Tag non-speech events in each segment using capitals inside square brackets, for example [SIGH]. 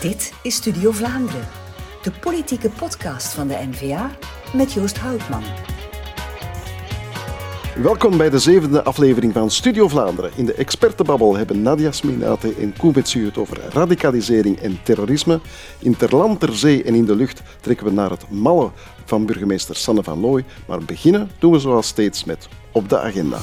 Dit is Studio Vlaanderen, de politieke podcast van de NVA met Joost Houtman. Welkom bij de zevende aflevering van Studio Vlaanderen. In de expertenbabbel hebben Nadia Sminate en Koen Betsu het over radicalisering en terrorisme. In ter land, ter zee en in de lucht trekken we naar het malle van burgemeester Sanne van Looy. Maar beginnen doen we zoals steeds met Op de Agenda.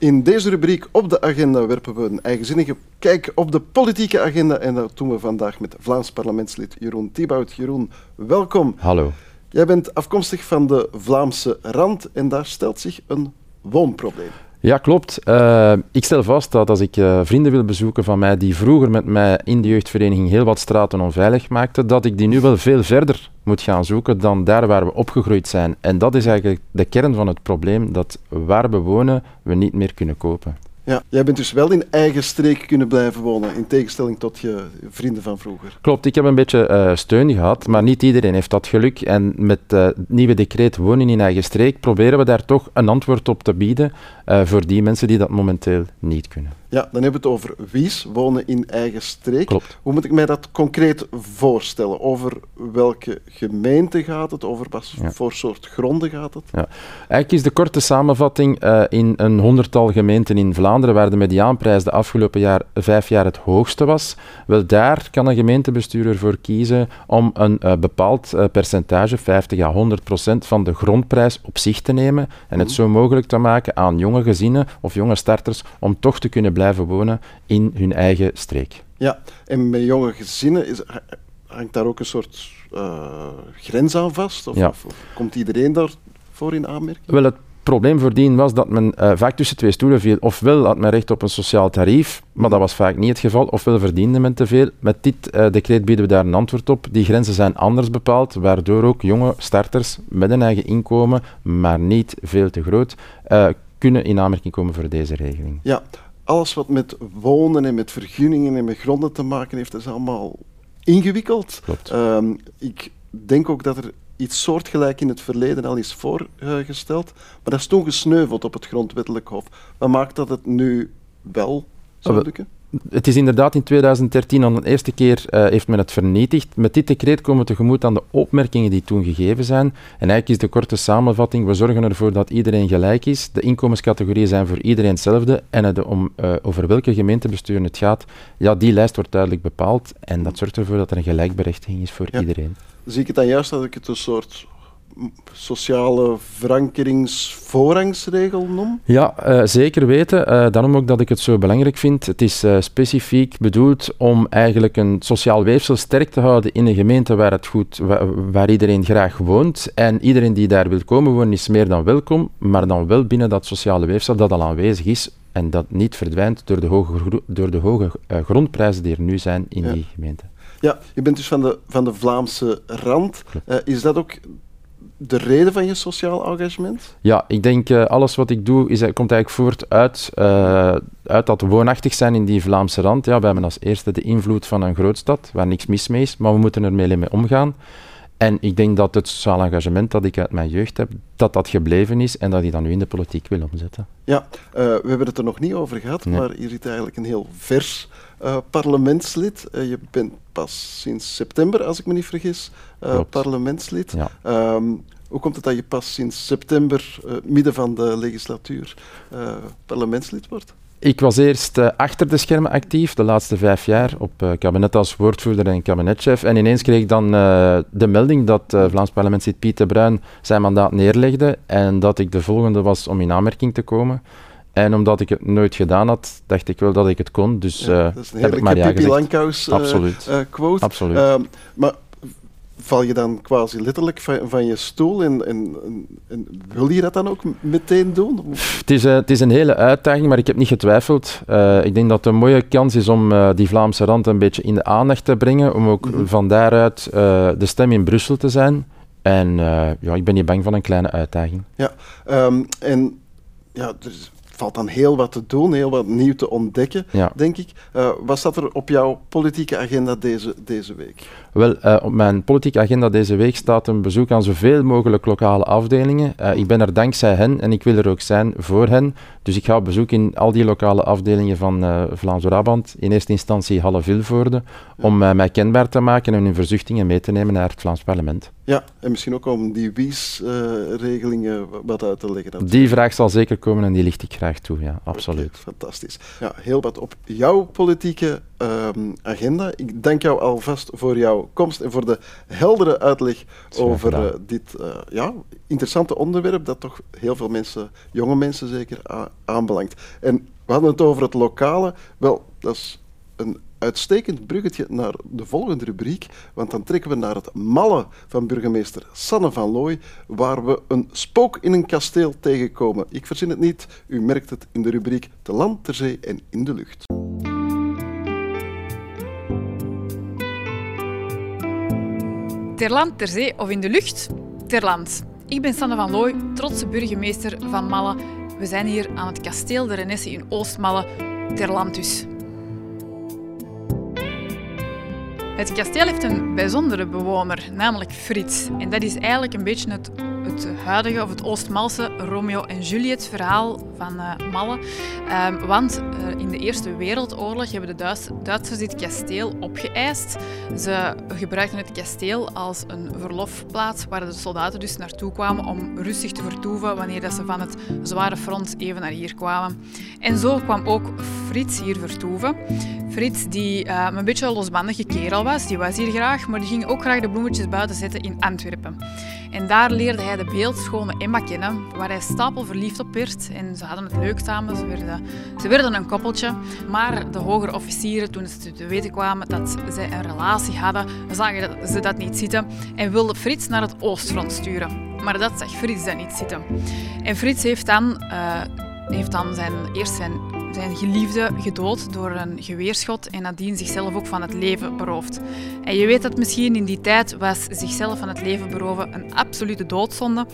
In deze rubriek op de agenda werpen we een eigenzinnige kijk op de politieke agenda. En dat doen we vandaag met Vlaams parlementslid Jeroen Thibaut. Jeroen, welkom. Hallo. Jij bent afkomstig van de Vlaamse Rand en daar stelt zich een woonprobleem. Ja, klopt. Uh, ik stel vast dat als ik uh, vrienden wil bezoeken van mij die vroeger met mij in de jeugdvereniging heel wat straten onveilig maakten, dat ik die nu wel veel verder moet gaan zoeken dan daar waar we opgegroeid zijn. En dat is eigenlijk de kern van het probleem, dat waar we wonen, we niet meer kunnen kopen. Ja, jij bent dus wel in eigen streek kunnen blijven wonen, in tegenstelling tot je vrienden van vroeger. Klopt, ik heb een beetje uh, steun gehad, maar niet iedereen heeft dat geluk. En met het nieuwe decreet wonen in eigen streek proberen we daar toch een antwoord op te bieden uh, voor die mensen die dat momenteel niet kunnen. Ja, dan hebben we het over wies, wonen in eigen streek. Klopt. Hoe moet ik mij dat concreet voorstellen? Over welke gemeente gaat het? Over wat ja. voor soort gronden gaat het? Ja. Eigenlijk is de korte samenvatting uh, in een honderdtal gemeenten in Vlaanderen, waar de mediaanprijs de afgelopen jaar, vijf jaar het hoogste was. Wel, daar kan een gemeentebestuurder voor kiezen om een uh, bepaald uh, percentage, 50 à 100 procent, van de grondprijs op zich te nemen en het zo mogelijk te maken aan jonge gezinnen of jonge starters om toch te kunnen blijven wonen in hun eigen streek. Ja, en met jonge gezinnen is, hangt daar ook een soort uh, grens aan vast? Of, ja. of, of, komt iedereen daarvoor in aanmerking? Wel, het probleem voordien was dat men uh, vaak tussen twee stoelen viel. Ofwel had men recht op een sociaal tarief, maar dat was vaak niet het geval. Ofwel verdiende men te veel. Met dit uh, decreet bieden we daar een antwoord op. Die grenzen zijn anders bepaald, waardoor ook jonge starters met een eigen inkomen, maar niet veel te groot, kunnen in aanmerking komen voor deze regeling. Ja, alles wat met wonen en met vergunningen en met gronden te maken heeft, is allemaal ingewikkeld. Um, ik denk ook dat er iets soortgelijk in het verleden al is voorgesteld, maar dat is toen gesneuveld op het grondwettelijk hof. Wat maakt dat het nu wel zou lukken? Het is inderdaad in 2013 al de eerste keer uh, heeft men het vernietigd. Met dit decreet komen we tegemoet aan de opmerkingen die toen gegeven zijn. En eigenlijk is de korte samenvatting, we zorgen ervoor dat iedereen gelijk is. De inkomenscategorieën zijn voor iedereen hetzelfde. En de, om, uh, over welke gemeentebestuur het gaat, ja, die lijst wordt duidelijk bepaald. En dat zorgt ervoor dat er een gelijkberechtiging is voor ja. iedereen. Zie ik het dan juist dat ik het een soort sociale verankeringsvoorrangsregel noem? Ja, uh, zeker weten. Uh, daarom ook dat ik het zo belangrijk vind. Het is uh, specifiek bedoeld om eigenlijk een sociaal weefsel sterk te houden in een gemeente waar, het goed, waar, waar iedereen graag woont. En iedereen die daar wil komen wonen is meer dan welkom, maar dan wel binnen dat sociale weefsel dat al aanwezig is en dat niet verdwijnt door de hoge, door de hoge grondprijzen die er nu zijn in ja. die gemeente. Ja, je bent dus van de, van de Vlaamse rand. is dat ook de reden van je sociaal engagement? Ja, ik denk uh, alles wat ik doe is, komt eigenlijk voort uit, uh, uit dat woonachtig zijn in die Vlaamse rand. Ja, we hebben als eerste de invloed van een grootstad, waar niks mis mee is, maar we moeten ermee mee omgaan. En ik denk dat het sociaal engagement dat ik uit mijn jeugd heb, dat dat gebleven is en dat ik dat nu in de politiek wil omzetten. Ja, uh, we hebben het er nog niet over gehad, nee. maar je zit eigenlijk een heel vers uh, parlementslid. Uh, je bent pas sinds september, als ik me niet vergis, parlementslid. Ja. Um, hoe komt het dat je pas sinds september, midden van de legislatuur, parlementslid wordt? Ik was eerst achter de schermen actief, de laatste vijf jaar, op kabinet als woordvoerder en kabinetchef. En ineens kreeg ik dan de melding dat Vlaams parlementslid Pieter Bruin zijn mandaat neerlegde en dat ik de volgende was om in aanmerking te komen. En omdat ik het nooit gedaan had, dacht ik wel dat ik het kon. Dus ja, dat is een heb ik maar ja Pippi Langkous Absoluut. quote. Absoluut. Ehm, maar val je dan quasi letterlijk van, van je stoel en, en, en, wil je dat dan ook meteen doen? Het is, uh, het is een hele uitdaging, maar ik heb niet getwijfeld. Uh, ik denk dat het een mooie kans is om uh, die Vlaamse rand een beetje in de aandacht te brengen, om ook mm-hmm. van daaruit de stem in Brussel te zijn. En ja, ik ben niet bang van een kleine uitdaging. Ja, um, en ja, er valt dan heel wat te doen, heel wat nieuw te ontdekken, ja. denk ik. Uh, wat staat er op jouw politieke agenda deze, deze week? Wel, uh, op mijn politieke agenda deze week staat een bezoek aan zoveel mogelijk lokale afdelingen. Uh, ik ben er dankzij hen en ik wil er ook zijn voor hen. Dus ik ga op bezoek in al die lokale afdelingen van uh, Vlaams-Brabant, in eerste instantie Halle-Vilvoorde, om mij kenbaar te maken en hun verzuchtingen mee te nemen naar het Vlaams parlement. Ja, en misschien ook om die wies-regelingen wat uit te leggen. Die vraag zal zeker komen en die licht ik graag toe, ja, absoluut. fantastisch. Ja, heel wat op jouw politieke Ehm, agenda. Ik dank jou alvast voor jouw komst en voor de heldere uitleg over uh, dit uh, ja, interessante onderwerp dat toch heel veel mensen, jonge mensen zeker, aanbelangt. En we hadden het over het lokale. Wel, dat is een uitstekend bruggetje naar de volgende rubriek, want dan trekken we naar het malle van burgemeester Sanne van Looy, waar we een spook in een kasteel tegenkomen. Ik verzin het niet, u merkt het in de rubriek Te land, ter zee en in de lucht. Ter land, ter zee of in de lucht? Ter land. Ik ben Sanne van Looy, trotse burgemeester van Malle. We zijn hier aan het kasteel de Renesse in Oostmalle, ter land dus. Het kasteel heeft een bijzondere bewoner, namelijk Frits. En dat is eigenlijk een beetje het het huidige of het Oostmalse Romeo en Juliet verhaal van uh, Malle. Um, want uh, in de Eerste Wereldoorlog hebben de Duits Duitsers dit kasteel opgeëist. Ze gebruikten het kasteel als een verlofplaats waar de soldaten dus naartoe kwamen om rustig te vertoeven wanneer dat ze van het zware front even naar hier kwamen. En zo kwam ook Frits hier vertoeven. Frits, die uh, een beetje een losbandige kerel was, die was hier graag, maar die ging ook graag de bloemetjes buiten zetten in Antwerpen. En daar leerde hij de beeldschone Emma kennen, waar hij stapel verliefd op werd. En ze hadden het leuk samen, ze werden, ze werden een koppeltje. Maar de hogere officieren, toen ze te weten kwamen dat zij een relatie hadden, zagen ze dat niet zitten en wilden Frits naar het oostfront sturen. Maar dat zag Frits dan niet zitten. En Frits heeft dan, uh, heeft dan zijn, eerst zijn zijn geliefde gedood door een geweerschot en nadien zichzelf ook van het leven beroofd. En je weet dat misschien in die tijd was zichzelf van het leven beroven een absolute doodzonde.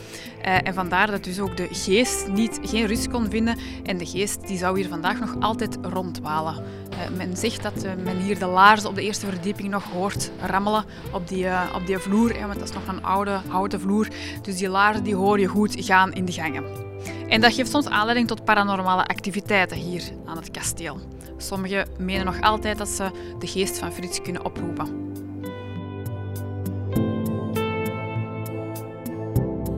Uh, en vandaar dat dus ook de geest niet, geen rust kon vinden. En de geest die zou hier vandaag nog altijd rondwalen. Uh, men zegt dat uh, men hier de laarzen op de eerste verdieping nog hoort rammelen op die, op die vloer. want dat is nog een oude houten vloer. Dus die laarzen die hoor je goed gaan in de gangen. En dat geeft soms aanleiding tot paranormale activiteiten hier aan het kasteel. Sommigen menen nog altijd dat ze de geest van Frits kunnen oproepen.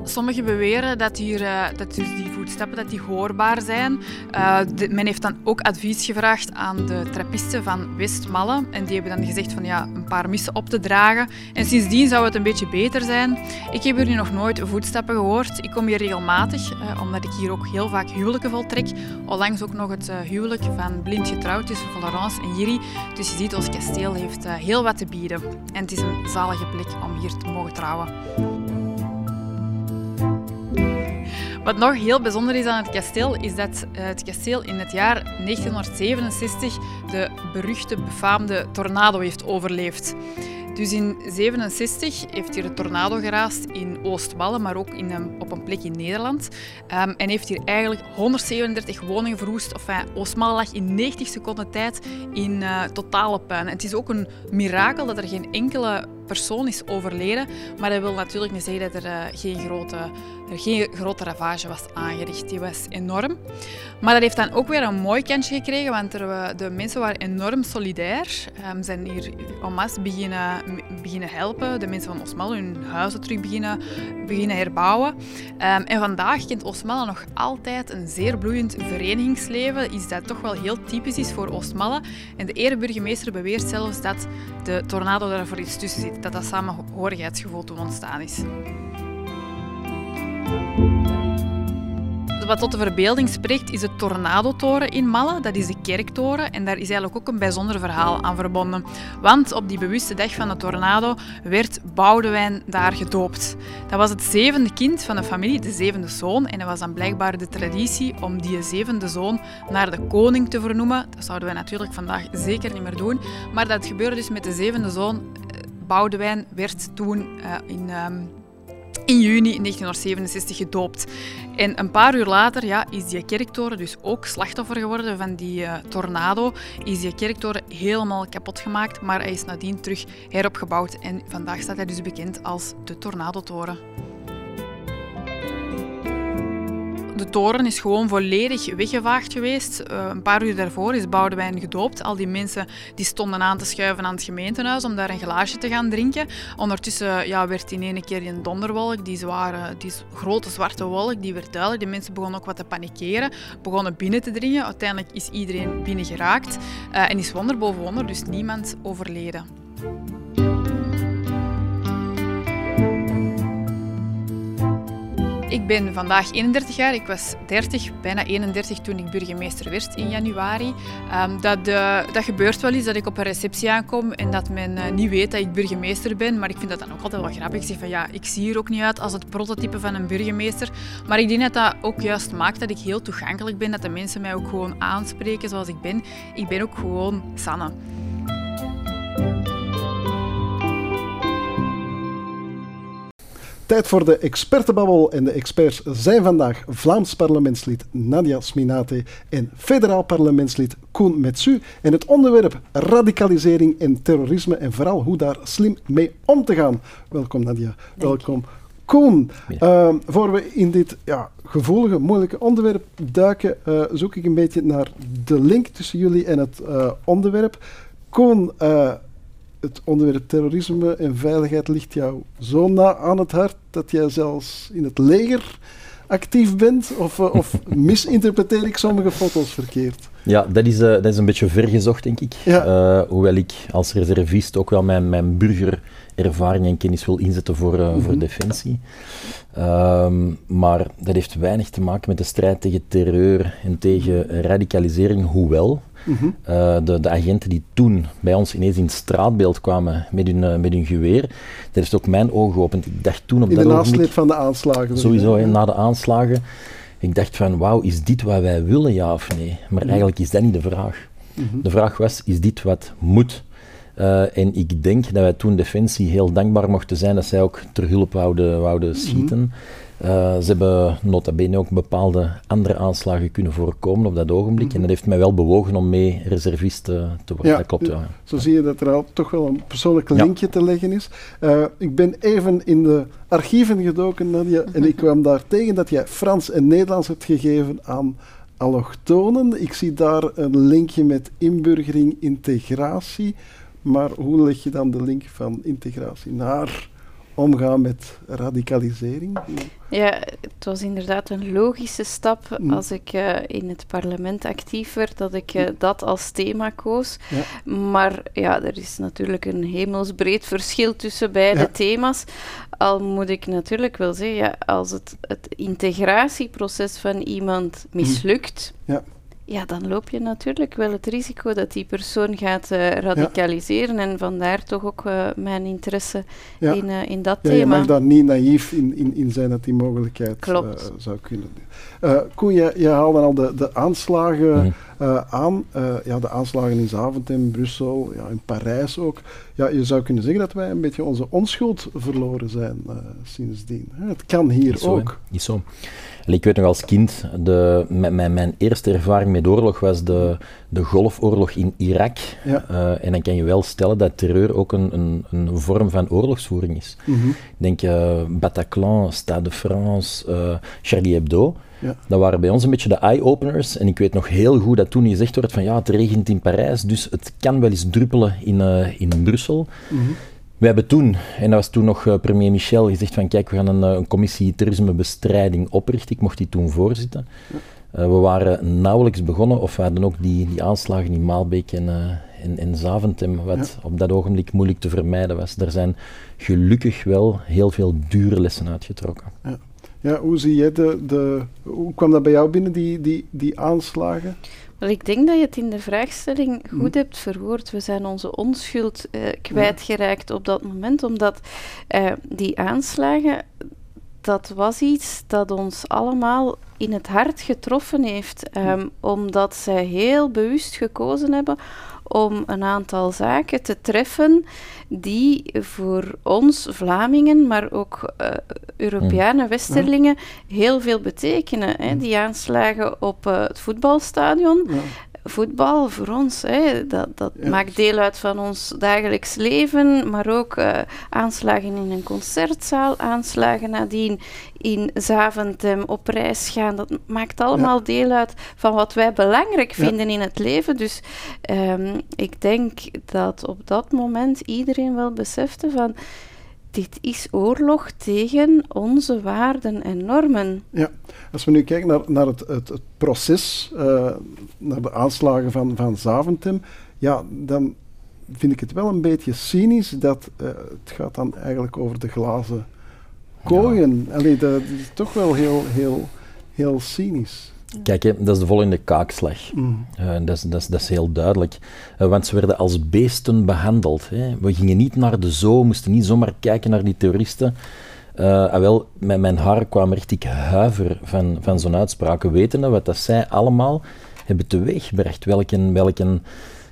Sommigen beweren dat, hier, uh, dat dus die voetstappen dat die hoorbaar zijn. Uh, men heeft dan ook advies gevraagd aan de trappisten van Westmalle. En die hebben dan gezegd van ja, een paar missen op te dragen. En sindsdien zou het een beetje beter zijn. Ik heb hier nu nog nooit voetstappen gehoord. Ik kom hier regelmatig, uh, omdat ik hier ook heel vaak huwelijken voltrek. Onlangs ook nog het huwelijk van blind getrouwd tussen Florence en Jiri. Dus je ziet, ons kasteel heeft heel wat te bieden. En het is een zalige plek om hier te mogen trouwen. Wat nog heel bijzonder is aan het kasteel, is dat eh, het kasteel in het jaar 1967 de beruchte, befaamde tornado heeft overleefd. Dus in 1967 heeft hier een tornado geraast in Oostmalle, maar ook in op een plek in Nederland. Um, en heeft hier eigenlijk 137 woningen verwoest. Enfin, Oostmalle lag in 90 seconden tijd in uh, totale puin. En het is ook een mirakel dat er geen enkele persoon is overleden. Maar dat wil natuurlijk niet zeggen dat er, uh, geen, grote, er geen grote ravage was aangericht. Die was enorm. Maar dat heeft dan ook weer een mooi kantje gekregen, want er, de mensen waren enorm solidair. Um, zijn hier en beginnen, beginnen helpen. De mensen van Osmalle hun huizen terug beginnen, beginnen herbouwen. Um, en vandaag kent Osmalle nog altijd een zeer bloeiend verenigingsleven. Is dat toch wel heel typisch is voor Oostmalle. En de ereburgemeester beweert zelfs dat de tornado daar voor iets tussen zit dat dat samenhorigheidsgevoel toen ontstaan is. Wat tot de verbeelding spreekt is de Tornadotoren in Malle. Dat is de kerktoren en daar is eigenlijk ook een bijzonder verhaal aan verbonden. Want op die bewuste dag van de tornado werd Boudewijn daar gedoopt. Dat was het zevende kind van de familie, de zevende zoon. En het was dan blijkbaar de traditie om die zevende zoon naar de koning te vernoemen. Dat zouden wij natuurlijk vandaag zeker niet meer doen. Maar dat gebeurde dus met de zevende zoon Boudewijn werd toen uh, in, um, in juni 1967 gedoopt. En een paar uur later ja, is die kerktoren dus ook slachtoffer geworden van die uh, tornado. Is die kerktoren helemaal kapot gemaakt, maar hij is nadien terug heropgebouwd. En vandaag staat hij dus bekend als de Tornadotoren. De toren is gewoon volledig weggevaagd geweest. Uh, een paar uur daarvoor is Boudewijn gedoopt. Al die mensen die stonden aan te schuiven aan het gemeentehuis om daar een glaasje te gaan drinken. Ondertussen ja, werd in ene keer een donderwolk, die, zware, die grote zwarte wolk, die werd duidelijk. De mensen begonnen ook wat te panikeren, begonnen binnen te dringen. Uiteindelijk is iedereen binnen geraakt uh, en is wonder boven wonder, dus niemand overleden. Ik ben vandaag 31 jaar. Ik was 30, bijna 31 toen ik burgemeester werd in januari. Um, dat, dat gebeurt wel eens dat ik op een receptie aankom en dat men uh, niet weet dat ik burgemeester ben. Maar ik vind dat dan ook altijd wel grappig. Ik zeg van ja, ik zie hier ook niet uit als het prototype van een burgemeester. Maar ik denk dat dat ook juist maakt dat ik heel toegankelijk ben. Dat de mensen mij ook gewoon aanspreken zoals ik ben. Ik ben ook gewoon Sanne. Tijd voor de expertenbabbel. En de experts zijn vandaag Vlaams parlementslid Nadia Sminate en federaal parlementslid Koen Metsu. En het onderwerp radicalisering en terrorisme en vooral hoe daar slim mee om te gaan. Welkom Nadia. Welkom. Koen, uh, voor we in dit ja, gevoelige, moeilijke onderwerp duiken, uh, zoek ik een beetje naar de link tussen jullie en het uh, onderwerp. Koen, uh, het onderwerp terrorisme en veiligheid ligt jou zo na aan het hart dat jij zelfs in het leger actief bent? Of, uh, of [LAUGHS] misinterpreteer ik sommige foto's verkeerd? Ja, dat is, uh, dat is een beetje vergezocht, denk ik. Ja. Uh, hoewel ik als reservist ook wel mijn, mijn burgerervaring en kennis wil inzetten voor, mm -hmm. voor defensie. Um, maar dat heeft weinig te maken met de strijd tegen terreur en tegen radicalisering, hoewel Mm de, de, agenten die toen bij ons ineens in het straatbeeld kwamen met hun, uh, met hun geweer, dat heeft ook mijn ogen geopend. Ik dacht toen op in dat de nasleep van de aanslagen. Sowieso, he, na de aanslagen. Ik dacht van, wauw, is dit wat wij willen, ja of nee? Maar mm eigenlijk is dat niet de vraag. Mm -hmm. De vraag was, is dit wat moet? Uh, en ik denk dat wij toen Defensie heel dankbaar mochten zijn dat zij ook ter hulp wouden, wouden schieten. Mm -hmm. Uh, ze hebben nota bene ook bepaalde andere aanslagen kunnen voorkomen op dat ogenblik. Mm -hmm. En dat heeft mij wel bewogen om mee reservist te worden. Ja, dat klopt, ja. Zo zie je dat er al toch wel een persoonlijk linkje ja. te leggen is. Uh, ik ben even in de archieven gedoken, Nadia, en ik kwam daar tegen dat jij Frans en Nederlands hebt gegeven aan allochtonen. Ik zie daar een linkje met inburgering, integratie. Maar hoe leg je dan de link van integratie naar omgaan met radicalisering? Ja, het was inderdaad een logische stap mm. als ik uh, in het parlement actief werd, dat ik uh, dat als thema koos. Ja. Maar ja, er is natuurlijk een hemelsbreed verschil tussen beide ja. thema's. Al moet ik natuurlijk wel zeggen, ja, als het, het integratieproces van iemand mislukt, mm. ja ja, dan loop je natuurlijk wel het risico dat die persoon gaat uh, radicaliseren. Ja. En vandaar toch ook uh, mijn interesse ja. in, uh, in dat ja, thema. Je mag daar niet naïef in, in, in zijn dat die mogelijkheid zou kunnen. Koen, je, je haalde al de, de aanslagen mm. aan. ja, de aanslagen in Zaventem, in Brussel, ja, in Parijs ook. Ja, je zou kunnen zeggen dat wij een beetje onze onschuld verloren zijn sindsdien. Het kan hier niet zo, ook. Niet zo. Ik weet nog als kind, de, mijn, mijn eerste ervaring met oorlog was de, de Golfoorlog in Irak. Ja. Uh, en dan kan je wel stellen dat terreur ook een, een, een vorm van oorlogsvoering is. Mm -hmm. Ik denk uh, Bataclan, Stade de France, uh, Charlie Hebdo. Ja. Dat waren bij ons een beetje de eye-openers. En ik weet nog heel goed dat toen gezegd werd van ja, het regent in Parijs, dus het kan wel eens druppelen in, in Brussel. Mm -hmm. We hebben toen, en dat was toen nog uh, premier Michel, gezegd van kijk, we gaan een, een commissie terrorismebestrijding oprichten. Ik mocht die toen voorzitten. Uh, we waren nauwelijks begonnen, of we hadden ook die, die aanslagen in Maalbeek en, uh, en, en Zaventem, wat ja. op dat ogenblik moeilijk te vermijden was. Er zijn gelukkig wel heel veel dure lessen uitgetrokken. Ja. Ja, hoe zie jij de, de, hoe kwam dat bij jou binnen, die, die, die aanslagen? Wel, ik denk dat je het in de vraagstelling goed hm. hebt verwoord. We zijn onze onschuld uh, kwijtgeraakt ja. op dat moment, omdat uh, die aanslagen, dat was iets dat ons allemaal in het hart getroffen heeft, um, omdat zij heel bewust gekozen hebben om een aantal zaken te treffen die voor ons Vlamingen, maar ook uh, Europeanen, Westerlingen, heel veel betekenen. Hè. Die aanslagen op uh, het voetbalstadion voetbal voor ons, hè, dat, dat maakt deel uit van ons dagelijks leven, maar ook uh, aanslagen in een concertzaal, aanslagen nadien in Zaventem op reis gaan. Dat maakt allemaal deel uit van wat wij belangrijk vinden in het leven. Dus um, ik denk dat op dat moment iedereen wel besefte van dit is oorlog tegen onze waarden en normen. Ja, als we nu kijken naar, naar het, het, het proces, uh, naar de aanslagen van, van Zaventem, ja, dan vind ik het wel een beetje cynisch dat uh, het gaat dan eigenlijk over de glazen kooien. Ja. Allee, dat is toch wel heel, heel, heel cynisch. Kijk, hè, dat is de volgende kaakslag. Mm. Uh, dat, is, dat, is, dat, is, heel duidelijk. Uh, want ze werden als beesten behandeld. Hè. We gingen niet naar de zoo, moesten niet zomaar kijken naar die terroristen. Uh, wel, met mijn haar kwam echt ik huiver van, van zo'n uitspraken, wetende wat dat zij allemaal hebben teweeggebracht. Welke, welke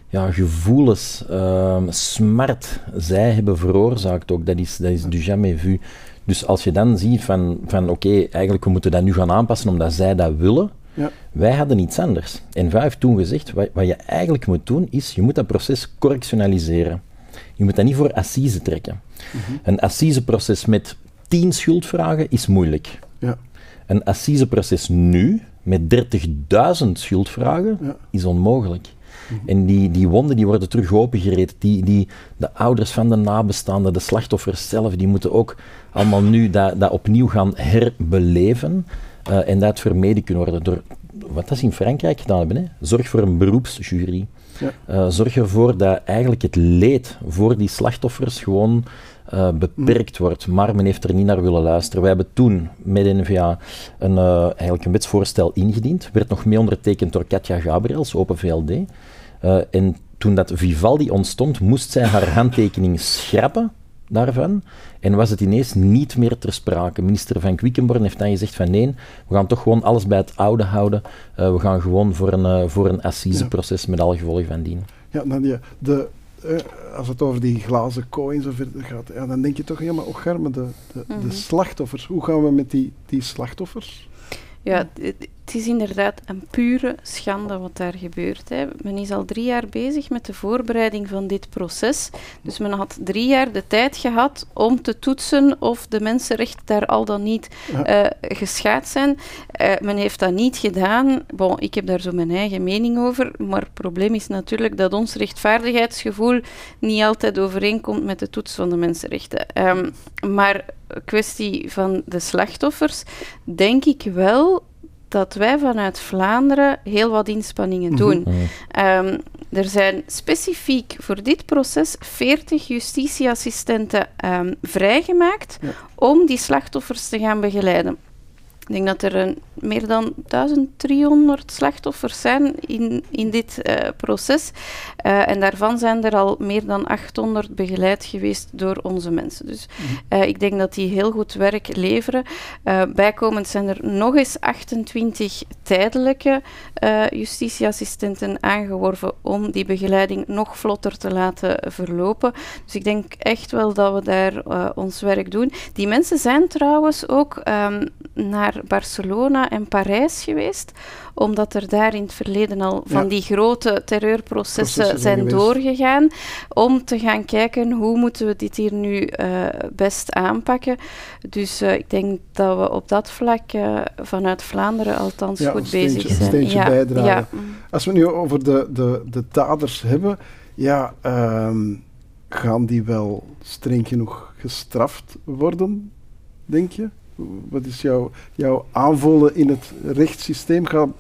ja, gevoelens, ehm, smart zij hebben veroorzaakt ook. Dat is, dat is du jamais vu. Dus als je dan ziet van, van oké, eigenlijk we moeten dat nu gaan aanpassen omdat zij dat willen, ja. Wij hadden iets anders. En wij heeft toen gezegd, wat, wat, je eigenlijk moet doen, is je moet dat proces correctionaliseren. Je moet dat niet voor assise trekken. Mm Een assiseproces met tien schuldvragen is moeilijk. Ja. Een assiseproces nu, met 30.000 schuldvragen, is onmogelijk. Mhm. En die, die wonden die worden terug opengereden. Die, die, de ouders van de nabestaanden, de slachtoffers zelf, die moeten ook allemaal nu dat, dat opnieuw gaan herbeleven. Uh, en dat vermeden kunnen worden door wat dat ze in Frankrijk gedaan hebben. Hè. Zorg voor een beroepsjury. Ja. Uh, zorg ervoor dat eigenlijk het leed voor die slachtoffers gewoon uh, beperkt wordt. Maar men heeft er niet naar willen luisteren. Wij hebben toen met NVA een, eigenlijk een wetsvoorstel ingediend. Werd nog mee ondertekend door Katja Gabriels, Open VLD. en toen dat Vivaldi ontstond, moest zij haar handtekening schrappen daarvan. En was het ineens niet meer ter sprake. Minister van Quickenborn heeft dan gezegd van nee, we gaan toch gewoon alles bij het oude houden. Uh, we gaan gewoon voor een, uh, voor een assiseproces ja. met alle gevolgen van dien. Ja, Nadia, de, uh, als het over die glazen kooi en zo verder gaat, ja, dan denk je toch, ja maar och, de, de, mm -hmm. de slachtoffers, hoe gaan we met die, die slachtoffers? Ja, het is inderdaad een pure schande wat daar gebeurt. Hè. Men is al drie jaar bezig met de voorbereiding van dit proces. Dus men had drie jaar de tijd gehad om te toetsen of de mensenrechten daar al dan niet ja. uh, geschaad zijn. Uh, men heeft dat niet gedaan. Bon, ik heb daar zo mijn eigen mening over. Maar het probleem is natuurlijk dat ons rechtvaardigheidsgevoel niet altijd overeenkomt met de toets van de mensenrechten. Um, maar kwestie van de slachtoffers, denk ik wel dat wij vanuit Vlaanderen heel wat inspanningen mhm. doen. Um, er zijn specifiek voor dit proces 40 justitieassistenten um, vrijgemaakt ja. om die slachtoffers te gaan begeleiden. Ik denk dat er een, meer dan 1300 slachtoffers zijn in, in dit uh, proces. Uh, en daarvan zijn er al meer dan 800 begeleid geweest door onze mensen. Dus uh, ik denk dat die heel goed werk leveren. bijkomend zijn er nog eens 28 tijdelijke justitieassistenten aangeworven om die begeleiding nog vlotter te laten verlopen. Dus ik denk echt wel dat we daar ons werk doen. Die mensen zijn trouwens ook um, naar Barcelona en Parijs geweest, omdat er daar in het verleden al van die grote terreurprocessen Processen zijn, doorgegaan, om te gaan kijken hoe moeten we dit hier nu uh, best aanpakken. Dus uh, ik denk dat we op dat vlak uh, vanuit Vlaanderen althans ja, goed bezig zijn. Een steentje ja, bijdragen. Ja. Als we nu over de, de, de daders hebben, ja, um, gaan die wel streng genoeg gestraft worden, denk je? Wat is jouw, jouw in het rechtssysteem? Gaan,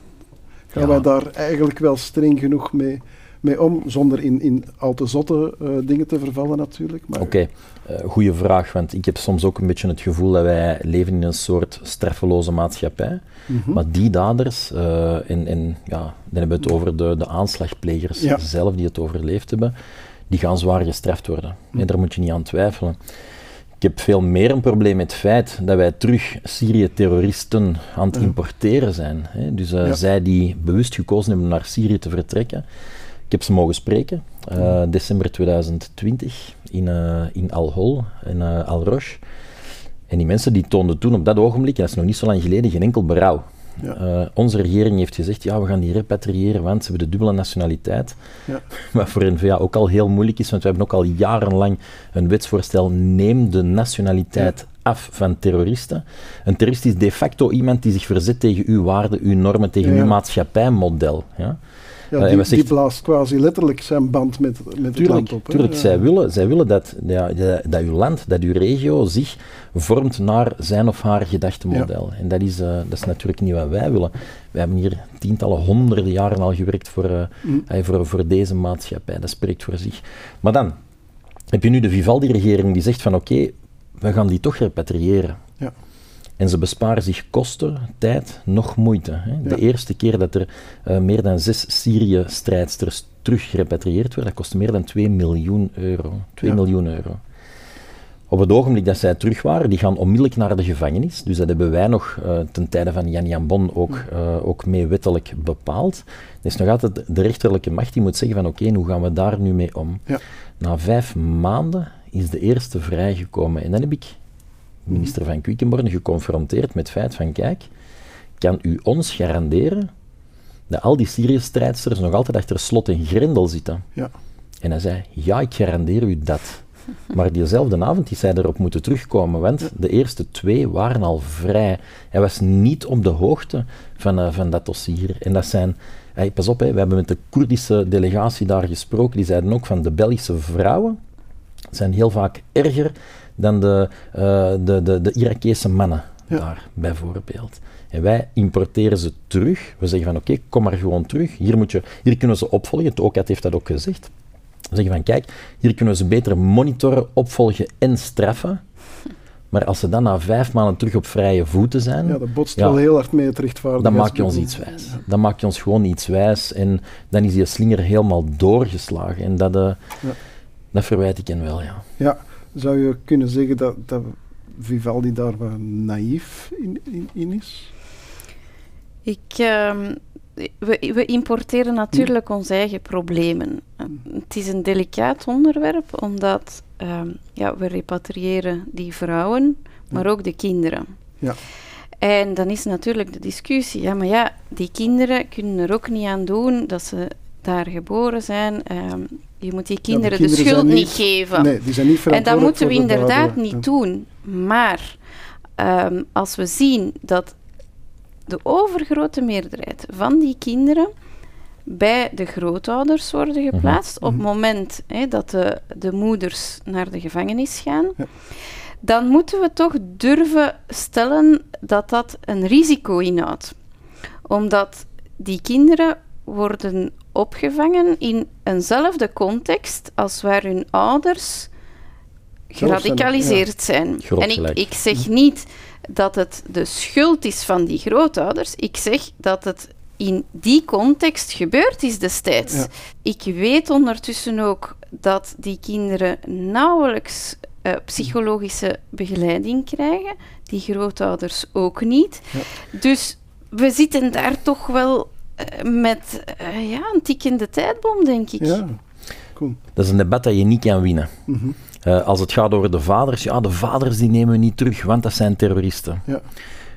gaan ja. wij daar eigenlijk wel streng genoeg mee, mee om, zonder in, in al te zotte uh, dingen te vervallen natuurlijk? Oké, okay. uh, goede vraag, want ik heb soms ook een beetje het gevoel dat wij leven in een soort straffeloze maatschappij. Mm -hmm. Maar die daders, uh, en, en ja, dan hebben we het over de, de aanslagplegers ja. zelf die het overleefd hebben, die gaan zwaar gestraft worden. Mm -hmm. En daar moet je niet aan twijfelen. Ik heb veel meer een probleem met het feit dat wij terug Syrië-terroristen aan het importeren zijn. Hè. Dus uh, ja. zij die bewust gekozen hebben om naar Syrië te vertrekken, Ik heb ze mogen spreken, uh, december 2020 in, uh, in Al-Hol en uh, Al-Roche. En die mensen die toonden toen op dat ogenblik, en dat is nog niet zo lang geleden, geen enkel berouw. Ja. onze regering heeft gezegd, ja, we gaan die repatriëren, want ze hebben de dubbele nationaliteit. Ja. [LAUGHS] Wat voor N-VA ook al heel moeilijk is, want we hebben ook al jarenlang een wetsvoorstel, neem de nationaliteit af van terroristen. Een terrorist is de facto iemand die zich verzet tegen uw waarden, uw normen, tegen uw maatschappijmodel. Ja? Ja, die, die, blaast quasi letterlijk zijn band met, met het land op. Tuurlijk, zij, willen, zij willen dat, ja, dat uw land, dat uw regio zich vormt naar zijn of haar gedachtemodel. En dat is, uh, dat is natuurlijk niet wat wij willen. Wij hebben hier tientallen, honderden jaren al gewerkt voor, uh, mm. voor, voor deze maatschappij. Dat spreekt voor zich. Maar dan heb je nu de Vivaldi-regering die zegt van oké, we gaan die toch repatriëren. En ze besparen zich kosten, tijd, nog moeite. Hè. De eerste keer dat er uh, meer dan zes Syrië-strijdsters terug gerepatrieerd werden, dat kostte meer dan 2 miljoen euro. 2 ja. miljoen euro. Op het ogenblik dat zij terug waren, die gaan onmiddellijk naar de gevangenis. Dus dat hebben wij nog uh, ten tijde van Jan Jan Bon ook, uh, ook mee wettelijk bepaald. Is nog altijd de rechterlijke macht die moet zeggen van oké, okay, hoe gaan we daar nu mee om? Ja. Na vijf maanden is de eerste vrijgekomen. En dan heb ik minister van Quickenborne geconfronteerd met het feit van kijk, kan u ons garanderen dat al die Syrië-strijdsters nog altijd achter slot en grendel zitten? Ja. En hij zei, ja, ik garandeer u dat. Maar diezelfde avond is hij erop moeten terugkomen, want de eerste twee waren al vrij. Hij was niet op de hoogte van, uh, van dat dossier. En dat zijn, hey, pas op, hè, we hebben met de Koerdische delegatie daar gesproken, die zeiden ook van de Belgische vrouwen zijn heel vaak erger dan de, uh, de, de, de Irakese mannen daar, bijvoorbeeld. En wij importeren ze terug. We zeggen van oké, kom maar gewoon terug. Hier, moet je, hier kunnen ze opvolgen. Het OCAT heeft dat ook gezegd. We zeggen van kijk, hier kunnen we ze beter monitoren, opvolgen en straffen. Maar als ze dan na vijf maanden terug op vrije voeten zijn... Ja, dat botst wel heel hard mee het rechtvaardig. Dan maak je ons iets wijs. Dan maak je ons gewoon iets wijs. En dan is die slinger helemaal doorgeslagen. En dat, uh, ja. dat verwijt ik hen wel, ja. Ja, zou je kunnen zeggen dat, dat Vivaldi daar wat naïef in, in, in is? Ik, uh, we, we, importeren natuurlijk onze eigen problemen. Het is een delicaat onderwerp, omdat uh, ja, we repatriëren die vrouwen, maar ook de kinderen. Ja. En dan is natuurlijk de discussie, ja, maar ja, die kinderen kunnen er ook niet aan doen dat ze daar geboren zijn. Ehm, je moet die kinderen, de, schuld niet, geven. Nee, die zijn niet En dat moeten we inderdaad niet doen. Maar um, als we zien dat de overgrote meerderheid van die kinderen bij de grootouders worden mhm. geplaatst, op het mhm. moment dat de, de moeders naar de gevangenis gaan, ja. dan moeten we toch durven stellen dat dat een risico inhoudt. Omdat die kinderen worden opgevangen in eenzelfde context als waar hun ouders geradicaliseerd zijn. En ik, ik zeg niet dat het de schuld is van die grootouders. Ik zeg dat het in die context gebeurd is destijds. Ik weet ondertussen ook dat die kinderen nauwelijks uh, psychologische begeleiding krijgen. Die grootouders ook niet. Ja. Dus we zitten daar toch wel met uh, ja, een tikkende tijdbom, denk ik. Ja, cool. Dat is een debat dat je niet kan winnen. Mm -hmm. Uh, als het gaat over de vaders, ja, de vaders die nemen we niet terug, want dat zijn terroristen. Ja.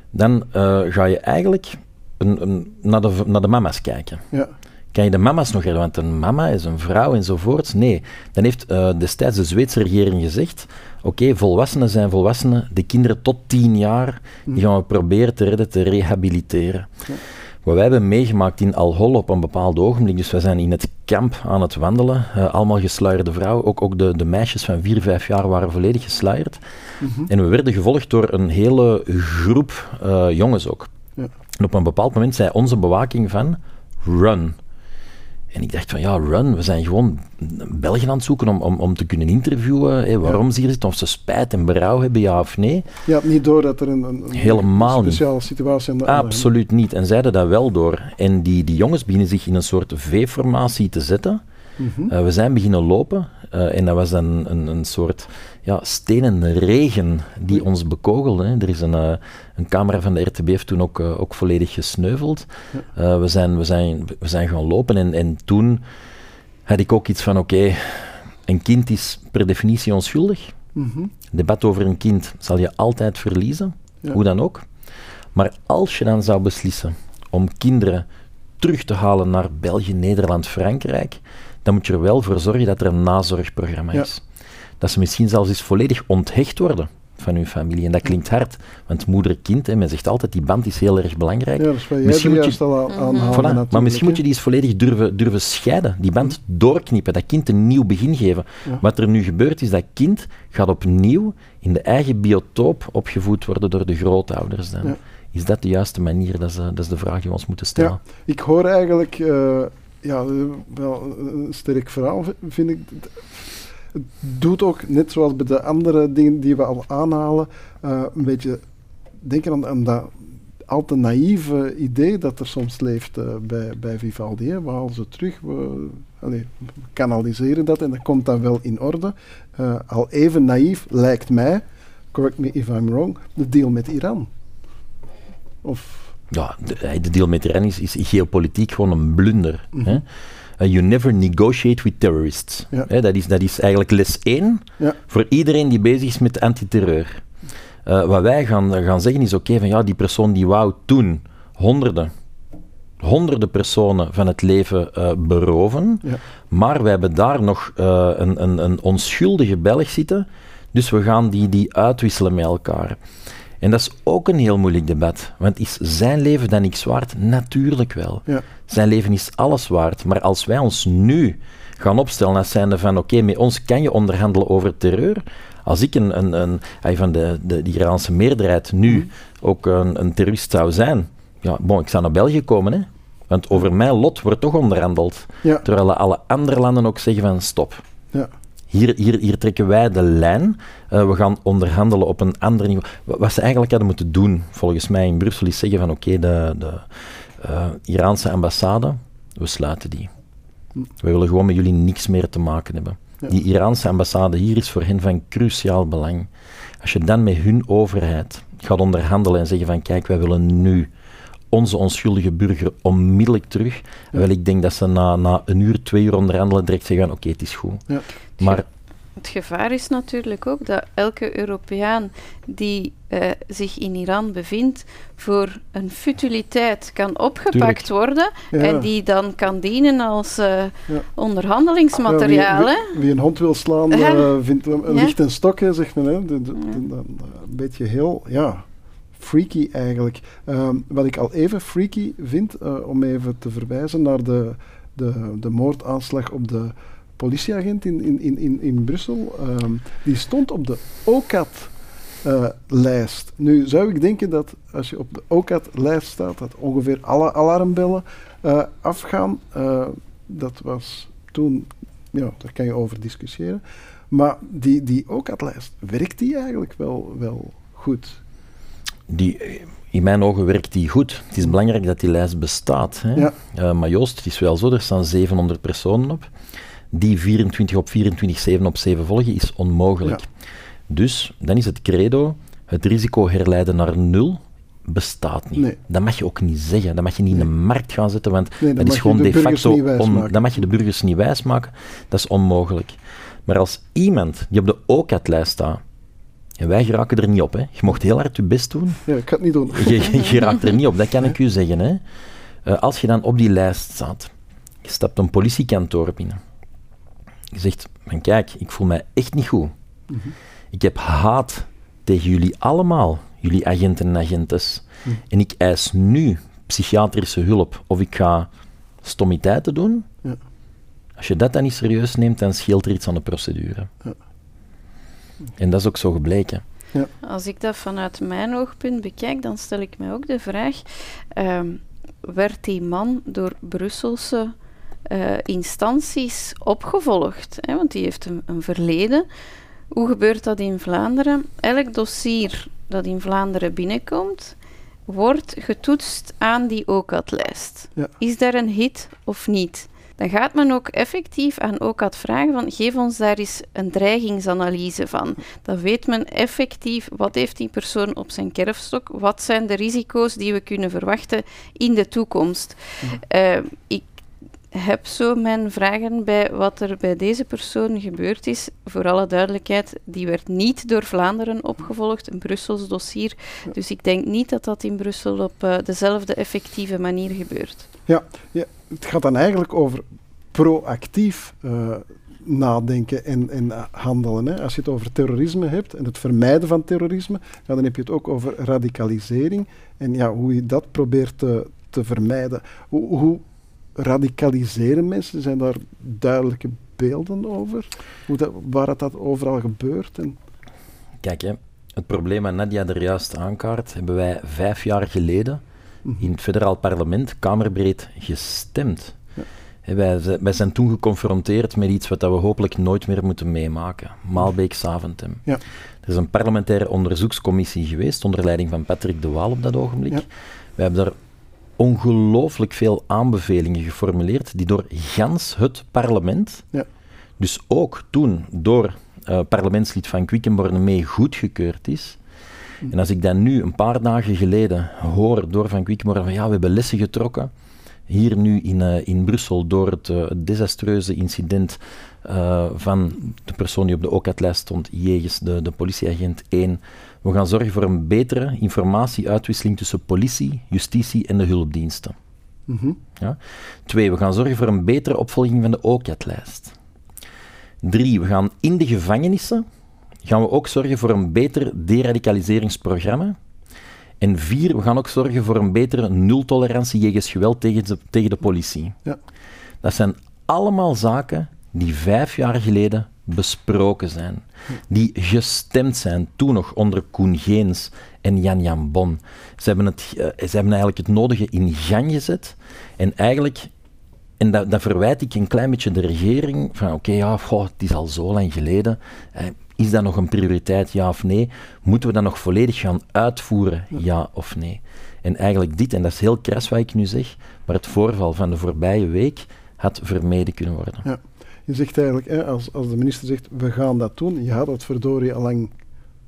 Dan uh, ga je eigenlijk een, een, naar, de, naar de mama's kijken. Ja. Kan je de mama's nog hebben? Want een mama is een vrouw enzovoort. Nee, dan heeft uh, destijds de Zweedse regering gezegd: oké, volwassenen zijn volwassenen, de kinderen tot tien jaar, die mm. gaan we proberen te redden, te rehabiliteren. Ja. Wat wij hebben meegemaakt in Al-Hol op een bepaald ogenblik, dus wij zijn in het kamp aan het wandelen, uh, allemaal gesluierde vrouwen, ook, ook de, de meisjes van 4, 5 jaar waren volledig gesluierd. Mm -hmm. En we werden gevolgd door een hele groep uh, jongens ook. Ja. En op een bepaald moment zei onze bewaking van, run. En ik dacht van ja, run, we zijn gewoon Belgen aan het zoeken om, om, om te kunnen interviewen. Hé, waarom ja. ze hier zitten, of ze spijt en berouw hebben, ja of nee. Je had niet door dat er een, een, Helemaal speciale niet. situatie aan de Absoluut niet. En zeiden dat wel door. En die, die jongens beginnen zich in een soort V-formatie te zetten. Mm -hmm. uh, we zijn beginnen lopen uh, en dat was dan een, een soort ja, stenen regen die ons bekogelde. Hè. Er is een, uh, een camera van de RTB heeft toen ook, uh, ook volledig gesneuveld. We, zijn, we, zijn, we zijn gaan lopen en, en toen had ik ook iets van, oké, een kind is per definitie onschuldig. Mm Debat over een kind zal je altijd verliezen, hoe dan ook. Maar als je dan zou beslissen om kinderen terug te halen naar België, Nederland, Frankrijk, dan moet je er wel voor zorgen dat er een nazorgprogramma is. Dat ze misschien zelfs eens volledig onthecht worden van hun familie. En dat klinkt hard, want moeder-kind, men zegt altijd, die band is heel erg belangrijk. Ja, dat is wat misschien moet je, al aanhalen, Maar misschien moet je die eens volledig durven, durven scheiden, die band mhm. doorknippen, dat kind een nieuw begin geven. Wat er nu gebeurt, is dat kind gaat opnieuw in de eigen biotoop opgevoed worden door de grootouders. Dan. Is dat de juiste manier? Dat is, dat is de vraag die we ons moeten stellen. Ja, ik hoor eigenlijk... Uh, ja, wel een sterk verhaal, vind ik het doet ook, net zoals bij de andere dingen die we al aanhalen, uh, een beetje denken aan, aan, dat al te naïeve idee dat er soms leeft bij, bij Vivaldi. We halen ze terug, we, kanaliseren dat en dat komt dan wel in orde. Al even naïef lijkt mij, correct me if I'm wrong, de deal met Iran. Of... Ja, de, de deal met Iran is, is geopolitiek gewoon een blunder. Mm -hmm. hè? Uh, you never negotiate with terrorists. dat, is, dat is eigenlijk les 1 ja. voor iedereen die bezig is met antiterreur. Uh, wat wij gaan, gaan zeggen is, oké, van ja, die persoon die wou toen honderden, honderden personen van het leven uh, beroven, ja. maar wij hebben daar nog een, een, een onschuldige Belg zitten, dus we gaan die, die uitwisselen met elkaar. En dat is ook een heel moeilijk debat. Want is zijn leven dan niks waard? Natuurlijk wel. Ja. Zijn leven is alles waard. Maar als wij ons nu gaan opstellen als zijnde van oké, met ons kan je onderhandelen over terreur. Als ik een, een, een van de, de, de Iraanse meerderheid nu mm. ook een, een terrorist zou zijn, ja, bon, ik zou naar België komen, hè. Want over mijn lot wordt toch onderhandeld. Ja. Terwijl alle andere landen ook zeggen van stop. Ja. Hier, hier, hier trekken wij de lijn. Uh, we gaan onderhandelen op een ander niveau. Wat ze eigenlijk hadden moeten doen, volgens mij in Brussel, is zeggen van oké, okay, de, de uh, Iraanse ambassade, we sluiten die. We willen gewoon met jullie niks meer te maken hebben. Ja. Die Iraanse ambassade hier is voor hen van cruciaal belang. Als je dan met hun overheid gaat onderhandelen en zeggen van kijk, wij willen nu onze onschuldige burger onmiddellijk terug. Ja. Wel, ik denk dat ze na, na een uur, twee uur onderhandelen direct zeggen oké, okay, het is goed. Ja. Maar het gevaar is natuurlijk ook dat elke Europeaan die uh, zich in Iran bevindt voor een futiliteit kan opgepakt Tuurlijk. worden Ja. en die dan kan dienen als uh, Ja. onderhandelingsmateriaal. Ja, wie, wie, wie een hond wil slaan, uh, vindt een, licht en stok, hè, zegt men. Hè. De, de, de- de- een beetje heel, ja, freaky eigenlijk. Ehm, wat ik al even freaky vind, eh, om even te verwijzen naar de, de, de moordaanslag op de politieagent in, in, in, in, in Brussel. Ehm, die stond op de OCAT-lijst. nu zou ik denken dat als je op de OCAT-lijst staat, dat ongeveer alle alarmbellen eh, afgaan. Eh, dat was toen, ja, daar kan je over discussiëren. Maar die, die OCAT-lijst, werkt die eigenlijk wel, wel goed? die, eh, in mijn ogen werkt die goed. Het is belangrijk dat die lijst bestaat. Hè. Ja. Eh, maar Joost, het is wel zo, er staan 700 personen op. Die 24 op 24, 7 op 7 volgen, is onmogelijk. Ja. Dus, dan is het credo, het risico herleiden naar nul bestaat niet. Nee. Dat mag je ook niet zeggen. Dat mag je niet in de markt gaan zetten, want Nee, dat is gewoon de facto... on- dat mag je de burgers niet wijsmaken. Dat is onmogelijk. Maar als iemand die op de OCAT-lijst staat, en wij geraken er niet op, hè. je mocht heel hard je best doen, Ja, ik ga het niet doen. je, je, je raakt er niet op, dat kan [LAUGHS] ik u zeggen. Hè. Eh, als je dan op die lijst staat, je stapt een politiekantoor binnen. Je zegt, van kijk, ik voel mij echt niet goed. Ik heb haat tegen jullie allemaal, jullie agenten en agentes. En ik eis nu psychiatrische hulp of ik ga stommiteiten doen. Ja. Als je dat dan niet serieus neemt, dan scheelt er iets aan de procedure. Ja. En dat is ook zo gebleken. Als ik dat vanuit mijn oogpunt bekijk, dan stel ik mij ook de vraag: ehm, werd die man door Brusselse eh, instanties opgevolgd? Hè? Want die heeft een, een verleden. Hoe gebeurt dat in Vlaanderen? Elk dossier dat in Vlaanderen binnenkomt, wordt getoetst aan die OCAT-lijst. Ja. Is daar een hit of niet? Dan gaat men ook effectief aan OCAT vragen van geef ons daar eens een dreigingsanalyse van. Dan weet men effectief wat heeft die persoon op zijn kerfstok, wat zijn de risico's die we kunnen verwachten in de toekomst. Eh, ik, heb zo mijn vragen bij wat er bij deze persoon gebeurd is. Voor alle duidelijkheid, die werd niet door Vlaanderen opgevolgd, een Brussels dossier. Dus ik denk niet dat dat in Brussel op uh, dezelfde effectieve manier gebeurt. Ja, ja, het gaat dan eigenlijk over proactief uh, nadenken en, en handelen. Hè. Als je het over terrorisme hebt en het vermijden van terrorisme, ja, dan heb je het ook over radicalisering en ja, hoe je dat probeert te, te vermijden. Hoe, hoe radicaliseren mensen? Zijn daar duidelijke beelden over? Hoe dat, waar dat, dat overal gebeurt? En... Kijk, hè, het probleem wat Nadia er juist aankaart, hebben wij vijf jaar geleden mhm. in het federaal parlement kamerbreed gestemd. Wij, wij, zijn toen geconfronteerd met iets wat we hopelijk nooit meer moeten meemaken. Maalbeek Saventem. Ja. Er is een parlementaire onderzoekscommissie geweest onder leiding van Patrick de Waal op dat ogenblik. Ja. We hebben daar ongelooflijk veel aanbevelingen geformuleerd die door gans het parlement, ja. dus ook toen door uh, parlementslid van Quickenborne mee goedgekeurd is. Hm. En als ik dan nu een paar dagen geleden hoor door Van Quickenborne van ja, we hebben lessen getrokken, hier nu in, uh, in Brussel door het, uh, desastreuze incident van de persoon die op de OCAT-lijst stond, jegens de, de politieagent 1, we gaan zorgen voor een betere informatieuitwisseling tussen politie, justitie en de hulpdiensten. Mm ja? Twee, we gaan zorgen voor een betere opvolging van de OCAT-lijst. Drie, we gaan in de gevangenissen gaan we ook zorgen voor een beter deradicaliseringsprogramma. En vier, we gaan ook zorgen voor een betere nultolerantie jegens geweld tegen de, tegen de politie. Ja. Dat zijn allemaal zaken die vijf jaar geleden besproken zijn, die gestemd zijn, toen nog onder Koen Geens en Jan Jan Bon. Ze hebben, het, eh, ze hebben eigenlijk het nodige in gang gezet en eigenlijk, en dat, dat verwijt ik een klein beetje de regering, van oké, ja, goh, het is al zo lang geleden, is dat nog een prioriteit, ja of nee? Moeten we dat nog volledig gaan uitvoeren, ja of nee? En eigenlijk dit, en dat is heel kras wat ik nu zeg, maar het voorval van de voorbije week had vermeden kunnen worden. Ja. Je zegt eigenlijk, hè, als, als de minister zegt, we gaan dat doen, je had dat verdorie al lang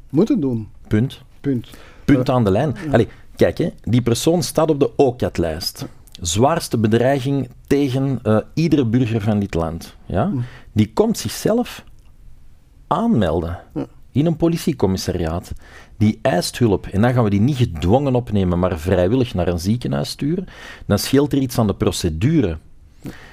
moeten doen. Punt. Punt. Punt aan de lijn. Allee, kijk, hè, die persoon staat op de OCAT-lijst. Zwaarste bedreiging tegen uh, iedere burger van dit land. Ja? Hm. Die komt zichzelf aanmelden in een politiecommissariaat. Die eist hulp. En dan gaan we die niet gedwongen opnemen, maar vrijwillig naar een ziekenhuis sturen. Dan scheelt er iets aan de procedure.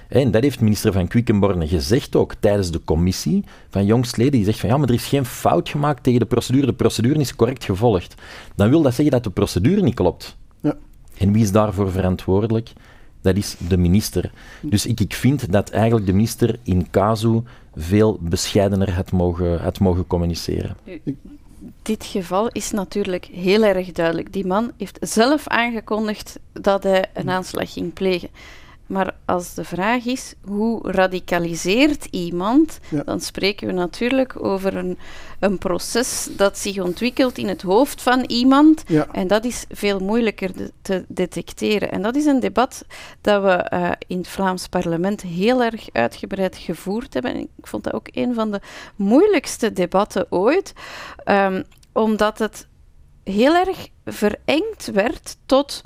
En dat heeft minister van Quickenborne gezegd ook tijdens de commissie van jongstleden. Die zegt van ja, maar er is geen fout gemaakt tegen de procedure. De procedure is correct gevolgd. Dan wil dat zeggen dat de procedure niet klopt. Ja. En wie is daarvoor verantwoordelijk? Dat is de minister. Dus ik, ik vind dat eigenlijk de minister in casu veel bescheidener had mogen, had mogen communiceren. Dit geval is natuurlijk heel erg duidelijk. Die man heeft zelf aangekondigd dat hij een aanslag ging plegen. Maar als de vraag is hoe radicaliseert iemand, dan spreken we natuurlijk over een, een proces dat zich ontwikkelt in het hoofd van iemand. En dat is veel moeilijker te detecteren. En dat is een debat dat we uh, in het Vlaams parlement heel erg uitgebreid gevoerd hebben. En ik vond dat ook een van de moeilijkste debatten ooit, um, omdat het heel erg verengd werd tot.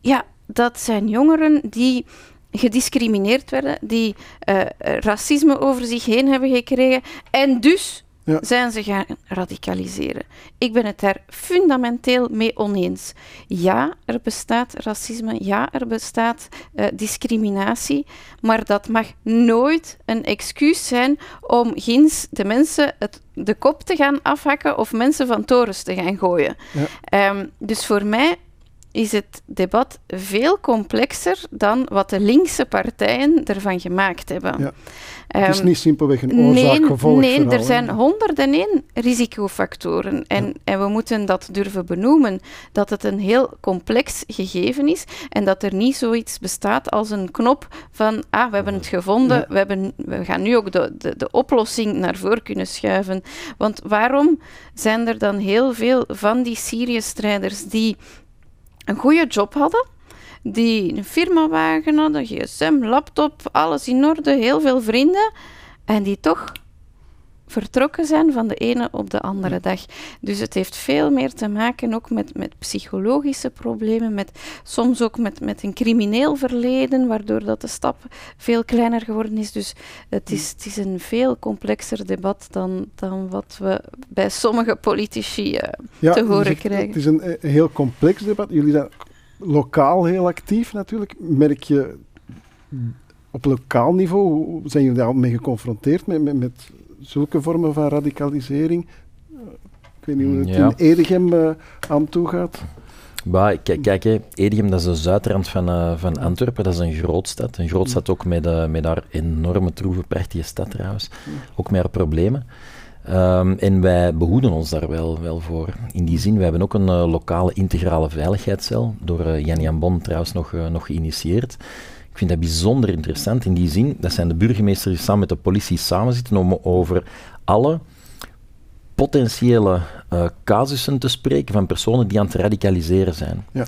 Ja, dat zijn jongeren die gediscrimineerd werden, die uh, racisme over zich heen hebben gekregen en dus zijn ze gaan radicaliseren. Ik ben het daar fundamenteel mee oneens. Ja, er bestaat racisme, ja, er bestaat uh, discriminatie, maar dat mag nooit een excuus zijn om ginds de mensen het, de kop te gaan afhakken of mensen van torens te gaan gooien. Ja. Um, dus voor mij is het debat veel complexer dan wat de linkse partijen ervan gemaakt hebben. Ja. het is ehm, niet simpelweg een oorzaak-gevolg Nee, nee er zijn honderden één risicofactoren. En, en we moeten dat durven benoemen, dat het een heel complex gegeven is en dat er niet zoiets bestaat als een knop van, ah, we hebben het gevonden, we, hebben, we gaan nu ook de, de, de oplossing naar voren kunnen schuiven. Want waarom zijn er dan heel veel van die Syrië-strijders die een goede job hadden, die een firmawagen hadden, gsm, laptop, alles in orde, heel veel vrienden, en die toch vertrokken zijn van de ene op de andere dag. Dus het heeft veel meer te maken ook met, met psychologische problemen, met, soms ook met, met een crimineel verleden, waardoor dat de stap veel kleiner geworden is. Dus het is, het is een veel complexer debat dan, dan wat we bij sommige politici uh, te horen krijgen. Het is een, een heel complex debat. Jullie zijn lokaal heel actief natuurlijk. Merk je op lokaal niveau, hoe zijn jullie daar mee geconfronteerd met, met, met zulke vormen van radicalisering? Ik weet niet hoe het in Edegem uh, aan toe gaat. Bah, kijk, kijk Edegem dat is de zuidrand van, uh, van Antwerpen, dat is een grootstad. Een grootstad ook met, uh, met haar enorme troeve, prachtige stad trouwens. Ook met haar problemen. Um, en wij behoeden ons daar wel, wel voor. In die zin, wij hebben ook een uh, lokale integrale veiligheidscel, door Jan Jan Bon trouwens nog, nog geïnitieerd. Ik vind dat bijzonder interessant in die zin. Dat zijn de burgemeesters die samen met de politie samenzitten om over alle potentiële casussen te spreken van personen die aan het radicaliseren zijn. Ja.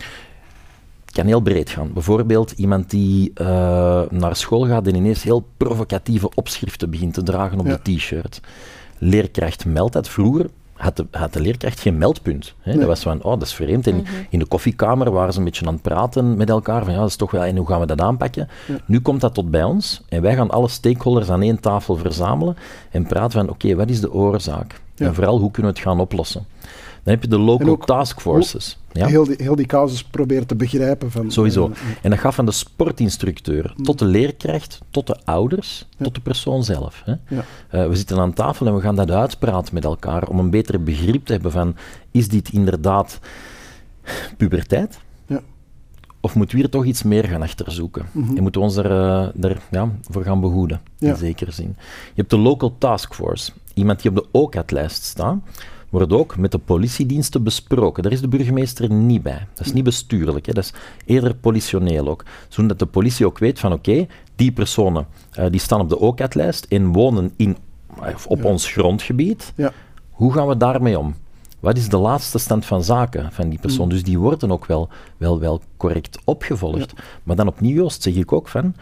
Het kan heel breed gaan. Bijvoorbeeld iemand die naar school gaat en ineens heel provocatieve opschriften begint te dragen op ja. de t-shirt leerkracht meldt dat. Vroeger had de, had de leerkracht geen meldpunt. Hè? Dat was van, oh, dat is vreemd. En mhm. in de koffiekamer waren ze een beetje aan het praten met elkaar, van ja, dat is toch wel, en hoe gaan we dat aanpakken? Nu komt dat tot bij ons, en wij gaan alle stakeholders aan één tafel verzamelen en praten van, oké, wat is de oorzaak? En vooral, hoe kunnen we het gaan oplossen? Dan heb je de local task forces. Ja? Heel, die, heel die casus proberen te begrijpen. Van, Sowieso. Uh, en dat gaat van de sportinstructeur mm. tot de leerkracht, tot de ouders, tot de persoon zelf. Hè? Ja. Uh, we zitten aan tafel en we gaan dat uitpraten met elkaar om een beter begrip te hebben van is dit inderdaad puberteit? Of moeten we hier toch iets meer gaan achterzoeken? Mm -hmm. En moeten we ons uh, er ja, voor gaan behoeden, in zekere zin. Je hebt de local task force. Iemand die op de OCAT-lijst staat wordt ook met de politiediensten besproken. Daar is de burgemeester niet bij. Dat is niet bestuurlijk, hè. dat is eerder politioneel ook. Zodat de politie ook weet van oké, die personen uh, die staan op de OCAT-lijst en wonen in, op ons grondgebied. Ja. Hoe gaan we daarmee om? Wat is de laatste stand van zaken van die persoon? Mm. Dus die worden ook wel, wel, wel correct opgevolgd. Maar dan opnieuw, Joost, zeg ik ook van,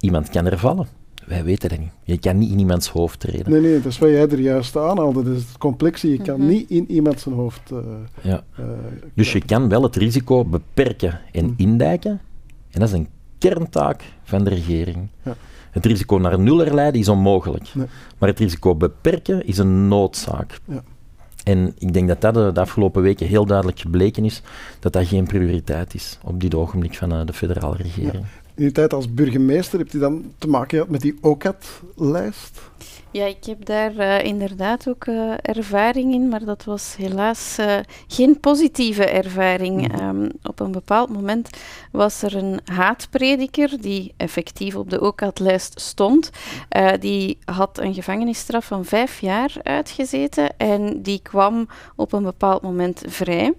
iemand kan er vallen wij weten dat niet. Je kan niet in iemands hoofd treden. Nee, nee, dat is wat jij er juist aanhaalde. Dat is het complexe. Je kan mhm. niet in iemands hoofd... Uh, ja. Uh, dus je kan wel het risico beperken en mm. indijken. En dat is een kerntaak van de regering. Ja. Het risico naar nul herleiden is onmogelijk. Nee. Maar het risico beperken is een noodzaak. Ja. En ik denk dat dat de, de, afgelopen weken heel duidelijk gebleken is, dat dat geen prioriteit is op dit ogenblik van uh, de federale regering. In uw tijd als burgemeester hebt u dan te maken gehad met die OCAT-lijst? Ja, ik heb daar uh, inderdaad ook uh, ervaring in, maar dat was helaas uh, geen positieve ervaring. Mm um, op een bepaald moment was er een haatprediker die effectief op de OCAT-lijst stond. die had een gevangenisstraf van vijf jaar uitgezeten en die kwam op een bepaald moment vrij.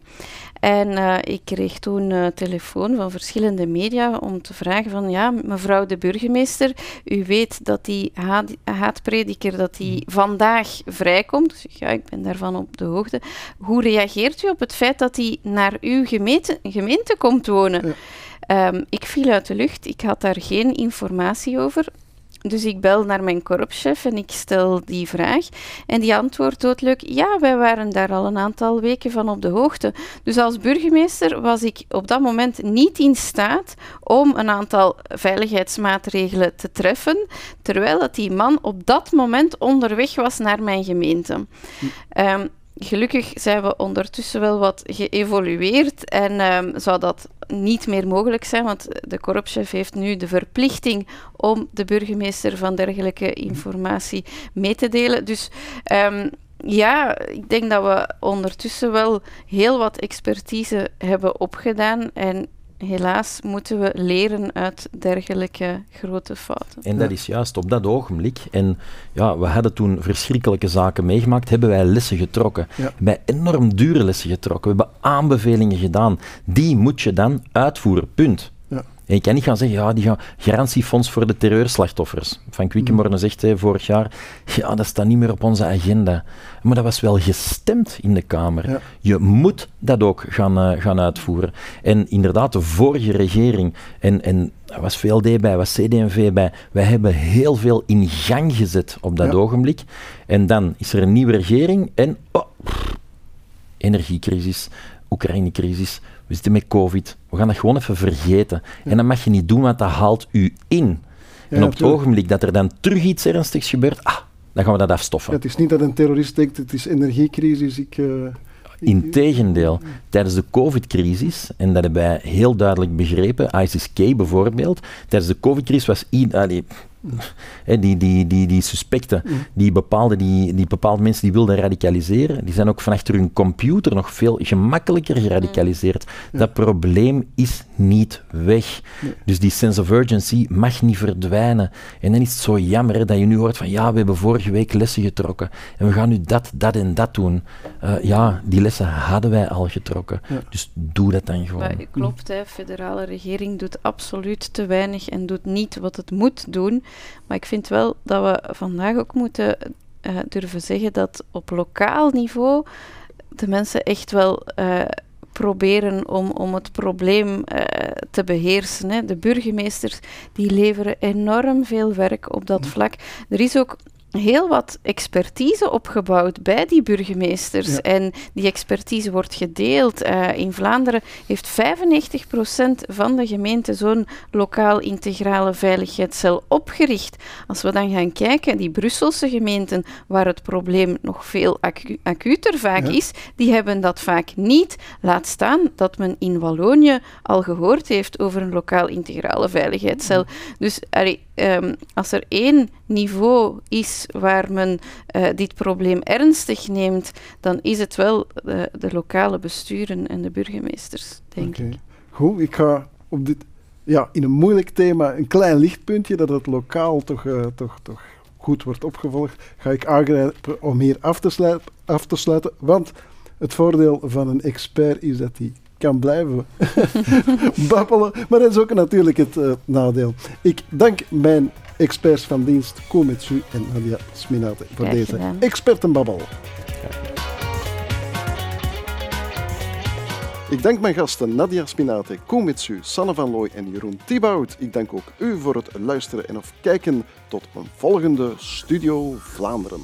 En uh, ik kreeg toen uh, telefoon van verschillende media om te vragen van ja, mevrouw de burgemeester, u weet dat die haat, haatprediker dat die hmm. vandaag vrijkomt. Dus ja, ik ben daarvan op de hoogte. Hoe reageert u op het feit dat hij naar uw gemeente, gemeente komt wonen? Um, ik viel uit de lucht, ik had daar geen informatie over. Dus ik bel naar mijn korpschef en ik stel die vraag. En die antwoordt doodleuk: Ja, wij waren daar al een aantal weken van op de hoogte. Dus als burgemeester was ik op dat moment niet in staat om een aantal veiligheidsmaatregelen te treffen, terwijl dat die man op dat moment onderweg was naar mijn gemeente. Hm. Gelukkig zijn we ondertussen wel wat geëvolueerd en um, zou dat niet meer mogelijk zijn, want de korpschef heeft nu de verplichting om de burgemeester van dergelijke informatie mee te delen. Dus um, ja, ik denk dat we ondertussen wel heel wat expertise hebben opgedaan en helaas moeten we leren uit dergelijke grote fouten. En dat is juist op dat ogenblik. En ja, we hadden toen verschrikkelijke zaken meegemaakt, hebben wij lessen getrokken. Ja. Bij enorm dure lessen getrokken. We hebben aanbevelingen gedaan. Die moet je dan uitvoeren, punt. En je kan niet gaan zeggen, ja, die gaan garantiefonds voor de terreurslachtoffers. Van Quickenborne zegt hè, vorig jaar, ja, dat staat niet meer op onze agenda. Maar dat was wel gestemd in de Kamer. Je moet dat ook gaan, uh, gaan uitvoeren. En inderdaad, de vorige regering, en, en er was VLD bij, was CD&V bij, wij hebben heel veel in gang gezet op dat ogenblik. En dan is er een nieuwe regering en oh, energiecrisis, Oekraïne-crisis, we zitten met COVID, we gaan dat gewoon even vergeten. En dat mag je niet doen, want dat haalt u in. en op het ogenblik dat er dan terug iets ernstigs gebeurt, ah, dan gaan we dat afstoffen. het is niet dat een terrorist denkt, het is energiecrisis, ik... Uh... Integendeel, tijdens de COVID-crisis, en dat hebben wij heel duidelijk begrepen, ISIS-K bijvoorbeeld, tijdens de COVID-crisis was iedereen, die, die, die, die suspecten, mm. die, bepaalde, die, die bepaalde mensen die wilden radicaliseren, die zijn ook van achter hun computer nog veel gemakkelijker geradicaliseerd. Dat probleem is niet weg. Dus die sense of urgency mag niet verdwijnen. En dan is het zo jammer dat je nu hoort van ja, we hebben vorige week lessen getrokken en we gaan nu dat, dat en dat doen. Uh, ja, die lessen hadden wij al getrokken. Dus doe dat dan gewoon. Maar, klopt, de federale regering doet absoluut te weinig en doet niet wat het moet doen. Maar ik vind wel dat we vandaag ook moeten uh, durven zeggen dat op lokaal niveau de mensen echt wel uh, proberen om, om het probleem uh, te beheersen. Hè. De burgemeesters die leveren enorm veel werk op dat vlak. Er is ook heel wat expertise opgebouwd bij die burgemeesters. En die expertise wordt gedeeld. Uh, in Vlaanderen heeft 95% van de gemeente zo'n lokaal integrale veiligheidscel opgericht. Als we dan gaan kijken, die Brusselse gemeenten, waar het probleem nog veel acu acuter vaak is, die hebben dat vaak niet. Laat staan dat men in Wallonië al gehoord heeft over een lokaal integrale veiligheidscel. Dus um, als er één niveau is waar men uh, dit probleem ernstig neemt, dan is het wel de, eh, de lokale besturen en de burgemeesters, denk okay. ik. Goed, ik ga op dit, ja, in een moeilijk thema een klein lichtpuntje, dat het lokaal toch, uh, toch, toch goed wordt opgevolgd, ga ik aangrijpen om hier af te, sluiten, af te sluiten. Want het voordeel van een expert is dat hij kan blijven [LAUGHS] babbelen. Maar dat is ook natuurlijk het uh, nadeel. Ik dank mijn Experts van dienst Koumetsu en Nadia Spinate voor deze expertenbabbel. Ik dank mijn gasten Nadia Spinate, Koemitsu, Sanne van Looy en Jeroen Thibaut. Ik dank ook u voor het luisteren en of kijken. Tot een volgende Studio Vlaanderen.